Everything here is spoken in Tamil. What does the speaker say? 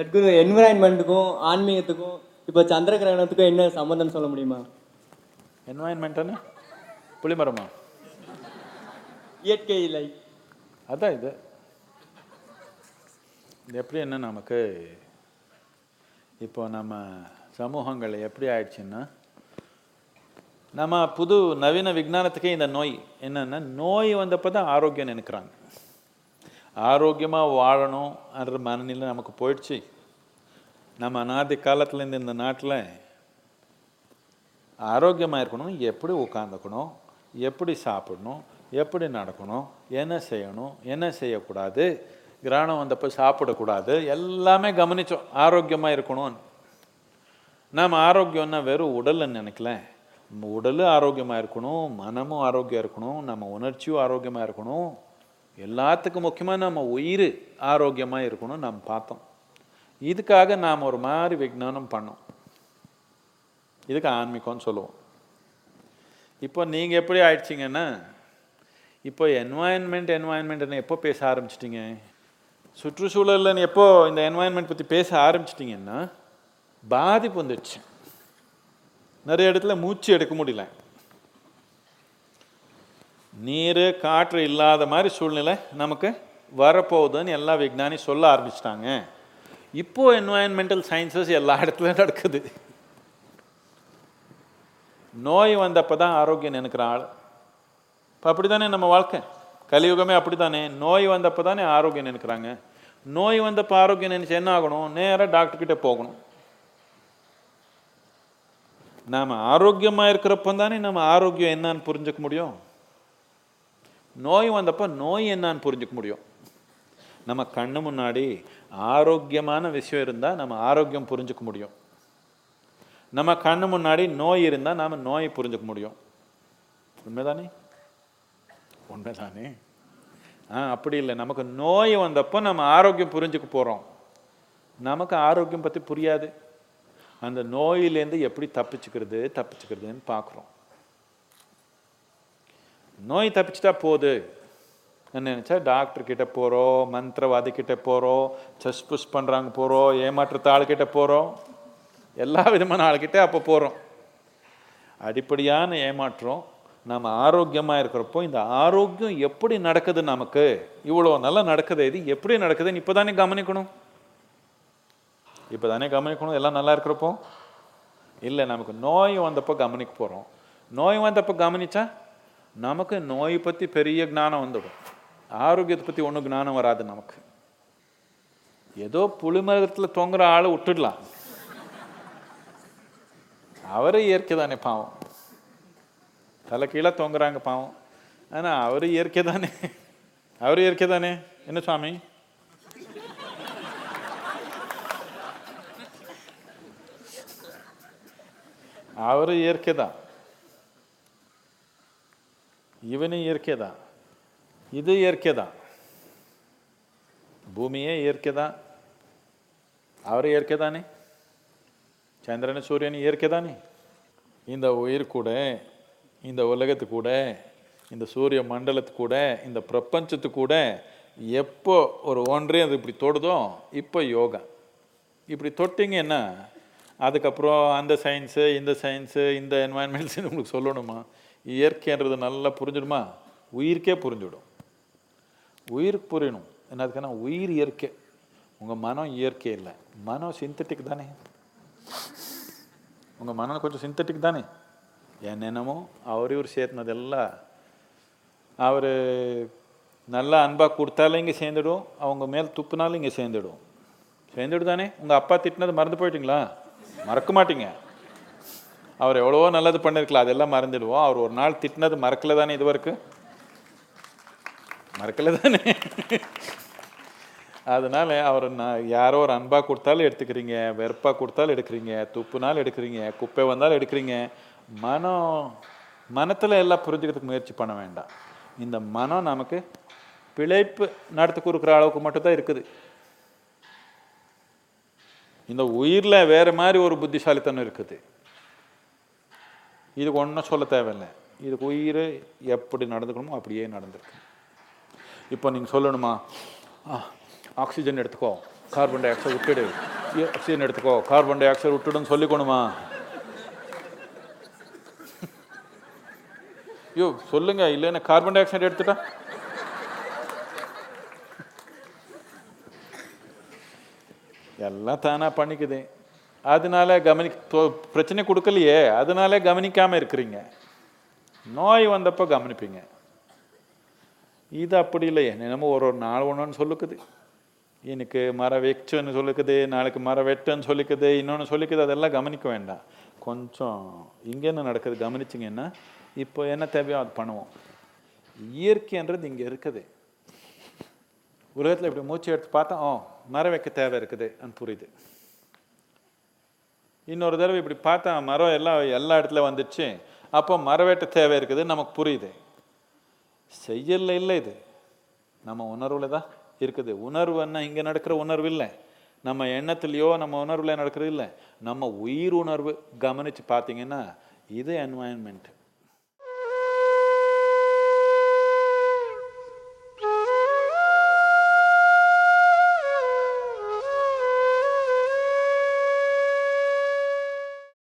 சத்குரு என்விரான்மெண்ட்டுக்கும் ஆன்மீகத்துக்கும் இப்போ சந்திர கிரகணத்துக்கும் என்ன சம்மந்தம் சொல்ல முடியுமா? என்வாயன்மெண்ட்டுன்னு புளிமரமா? இயற்கை லைக் அதான் இது. இது எப்படி என்ன நமக்கு? இப்போ நம்ம சமூகங்கள் எப்படி ஆயிடுச்சுன்னா நம்ம புது நவீன விஞ்ஞானத்துக்கே இந்த நோய். என்னன்னா நோய் வந்தப்போ தான் ஆரோக்கியம் நினைக்கிறாங்க. ஆரோக்கியமாக வாழணும்ன்ற மனநிலை நமக்கு போயிடுச்சு. நம்ம அநாதி காலத்துலேருந்து இந்த நாட்டில் ஆரோக்கியமாக இருக்கணும் எப்படி உட்காந்துக்கணும் எப்படி சாப்பிடணும் எப்படி நடக்கணும் என்ன செய்யணும் என்ன செய்யக்கூடாது கிரகணம் வந்தப்போ சாப்பிடக்கூடாது எல்லாமே கவனித்தோம் ஆரோக்கியமாக இருக்கணும்னு. நாம் ஆரோக்கியம்னா வெறும் உடல்னு நினைக்கல. நம்ம உடலும் ஆரோக்கியமாக இருக்கணும் மனமும் ஆரோக்கியம் இருக்கணும் நம்ம உணர்ச்சியும் ஆரோக்கியமாக இருக்கணும். எல்லாத்துக்கும் முக்கியமாக நம்ம உயிர் ஆரோக்கியமாக இருக்கணும்னு நம்ம பார்த்தோம். இதுக்காக நாம் ஒரு மாதிரி விஞ்ஞானம் பண்ணோம். இதுக்கு ஆன்மீகம்னு சொல்லுவோம். இப்போ நீங்கள் எப்படி ஆயிடுச்சிங்கன்னா இப்போ என்வாயன்மெண்ட் என்வாயன்மெண்ட்னு எப்போ பேச ஆரம்பிச்சிட்டிங்க? சுற்றுச்சூழல்னு எப்போ இந்த என்வாயன்மெண்ட் பற்றி பேச ஆரம்பிச்சிட்டிங்கன்னா பாதிப்பு வந்துடுச்சு. நிறைய இடத்துல மூச்சு எடுக்க முடியல. நீர் காற்று இல்லாத மாதிரி சூழ்நிலை நமக்கு வரப்போகுதுன்னு எல்லா விஞ்ஞானி சொல்ல ஆரம்பிச்சிட்டாங்க. இப்போ என்வாயன்மெண்டல் சயின்சஸ் எல்லா இடத்துலையும் நடக்குது. நோய் வந்தப்போ தான் ஆரோக்கியம் நினைக்கிற ஆள். இப்போ அப்படி தானே நம்ம வாழ்க்கை? கலியுகமே அப்படி தானே நோய் வந்தப்போ தானே ஆரோக்கியம் நினைக்கிறாங்க. நோய் வந்தப்போ ஆரோக்கியம் நினைச்சு என்ன ஆகணும்? நேராக டாக்டர்கிட்ட போகணும். நாம் ஆரோக்கியமாக இருக்கிறப்ப தானே நம்ம ஆரோக்கியம் என்னன்னு புரிஞ்சுக்க முடியும்? நோய் வந்தப்போ நோய் என்னான்னு புரிஞ்சுக்க முடியும். நம்ம கண்ணு முன்னாடி ஆரோக்கியமான விஷயம் இருந்தால் நம்ம ஆரோக்கியம் புரிஞ்சுக்க முடியும். நம்ம கண்ணு முன்னாடி நோய் இருந்தால் நாம் நோயை புரிஞ்சுக்க முடியும். உண்மைதானே? உண்மைதானே? ஆ அப்படி இல்லை. நமக்கு நோய் வந்தப்போ நம்ம ஆரோக்கியம் புரிஞ்சுக்க போகிறோம் நமக்கு ஆரோக்கியம் பற்றி புரியாது. அந்த நோயிலேருந்து எப்படி தப்பிச்சுக்கிறது தப்பிச்சுக்கிறதுன்னு பார்க்குறோம் நோய் தப்பிச்சுட்டா போகுது நினச்சா டாக்டர்கிட்ட போகிறோம் மந்திரவாதி கிட்ட போகிறோம் சஸ் புஷ் பண்ணுறாங்க போகிறோம் ஏமாற்றத்த ஆள்கிட்ட போகிறோம் எல்லா விதமான ஆள்கிட்ட அப்போ போகிறோம் அடிப்படையான ஏமாற்றம் நம்ம ஆரோக்கியமாக இருக்கிறப்போ இந்த ஆரோக்கியம் எப்படி நடக்குது நமக்கு? இவ்வளோ நல்லா நடக்குது இது எப்படி நடக்குதுன்னு இப்போ தானே கவனிக்கணும். இப்போ தானே கவனிக்கணும் எல்லாம் நல்லா இருக்கிறப்போ? இல்லை நமக்கு நோய் வந்தப்போ கவனிக்க போகிறோம் நோய் வந்தப்போ கவனிச்சா நமக்கு நோய் பற்றி பெரிய ஞானம் வந்துடும் ஆரோக்கியத்தை பற்றி ஒன்றும் ஞானம் வராது நமக்கு. ஏதோ புளிமரத்தில் தொங்குற ஆளை விட்டுடலாம். அவரே இயற்கை தானே பாவம். தலை கீழே தொங்குறாங்க பாவம். ஆனால் அவர் இயற்கை தானே அவர் இயற்கை தானே என்ன சுவாமி? அவர் இயற்கை தான் இவனும் இயற்கை தான் இது இயற்கை தான் பூமியே இயற்கை தான் அவர் இயற்கை தானே சந்திரன் சூரியன் இயற்கை தானே இந்த உயிர் கூட இந்த உலகத்து கூட இந்த சூரிய மண்டலத்து கூட இந்த பிரபஞ்சத்து கூட எப்போ ஒரு ஒன்றே அது இப்படி தொடுதோ இப்போ யோகா இப்படி தொட்டிங்கன்னா அதுக்கப்புறம் அந்த சயின்ஸு இந்த சயின்ஸு இந்த என்வாயன்மெண்ட்ஸ் உங்களுக்கு சொல்லணுமா? இயற்கைன்றது நல்லா புரிஞ்சிடுமா? உயிருக்கே புரிஞ்சிடும். உயிருக்கு புரியணும். என்ன அதுக்கான உயிர் இயற்கை. உங்கள் மனம் இயற்கை இல்லை. மனம் சிந்தட்டிக் தானே? உங்கள் மனம் கொஞ்சம் சிந்தட்டிக் தானே? என்னென்னமோ அவர் இவர் சேர்த்துனதெல்லாம் அவர் நல்லா அன்பாக கொடுத்தாலும் இங்கே சேர்ந்துடும். அவங்க மேல் துப்புனாலும் இங்கே சேர்ந்துடும். சேர்ந்துடும் தானே உங்கள் அப்பா திட்டினது மறந்து போயிட்டீங்களா? மறக்க மாட்டீங்க. அவர் எவ்வளவோ நல்லது பண்ணிருக்கலாம் அதெல்லாம் மறந்துடுவோம். அவர் ஒரு நாள் திட்டினது மறக்கல தானே இது வரைக்கும்? மறக்கல தானே அதனால அவர் நான் யாரோ ஒரு அன்பாக கொடுத்தாலும் எடுத்துக்கிறீங்க வெறுப்பாக கொடுத்தாலும் எடுக்கிறீங்க துப்புனாலும் எடுக்கிறீங்க குப்பை வந்தாலும் எடுக்கிறீங்க. மனம் மனத்தில் எல்லாம் புரிஞ்சுக்கிறதுக்கு முயற்சி பண்ண வேண்டாம். இந்த மனம் நமக்கு பிழைப்பு நடத்தி கொடுக்குற அளவுக்கு மட்டும்தான் இருக்குது. இந்த உயிரில் வேறு மாதிரி ஒரு புத்திசாலித்தனம் இருக்குது. இதுக்கு ஒன்றும் சொல்ல தேவையில்லை. இதுக்கு உயிர் எப்படி நடந்துக்கணுமோ அப்படியே நடந்திருக்கு. இப்போ நீங்கள் சொல்லணுமா? ஆக்சிஜன் எடுத்துக்கோ. கார்பன் டை ஆக்சைடு விட்டுடு ஆக்சிஜன் எடுத்துக்கோ. கார்பன் டை ஆக்சைடு விட்டுடுன்னு சொல்லிக்கணுமா? ஐயோ சொல்லுங்க. இல்லைன்னா கார்பன் டை ஆக்சைடு எடுத்துட்டா? எல்லாம் தானாக பண்ணிக்குது. அதனால கவனி பிரச்சனை கொடுக்கலையே. அதனால கவனிக்காமல் இருக்கிறீங்க. நோய் வந்தப்போ கவனிப்பீங்க. இது அப்படி இல்லையே. என்னமோ ஒரு ஒரு நாள் ஒன்றுன்னு சொல்லுக்குது. எனக்கு மரம் வெச்சுன்னு சொல்லிக்குது நாளைக்கு மரம் வெட்டுன்னு சொல்லிக்குது இன்னொன்று சொல்லிக்குது அதெல்லாம் கவனிக்க வேண்டாம். கொஞ்சம் இங்கே என்ன நடக்குது? கவனிச்சிங்கன்னா இப்போ என்ன தேவையோ அது பண்ணுவோம். இயற்கைன்றது இங்கே இருக்குது. உலகத்தில் இப்படி மூச்சு எடுத்து பார்த்தா ஓ மரம் வைக்க தேவை இருக்குது புரியுது. இன்னொரு தடவை இப்படி பார்த்தா மரம் எல்லாம் எல்லா இடத்துல வந்துடுச்சு. அப்போ மரம் தேவை இருக்குது நமக்கு புரியுது. செய்யல இல்லை இது. நம்ம உணர்வில் தான் இருக்குது. உணர்வுன்னா இங்கே நடக்கிற உணர்வு இல்லை. நம்ம எண்ணத்துலேயோ நம்ம உணர்வில் நடக்கிறது இல்லை. நம்ம உயிர் உணர்வு கவனித்து பார்த்தீங்கன்னா இது என்வாயன்மெண்ட்டு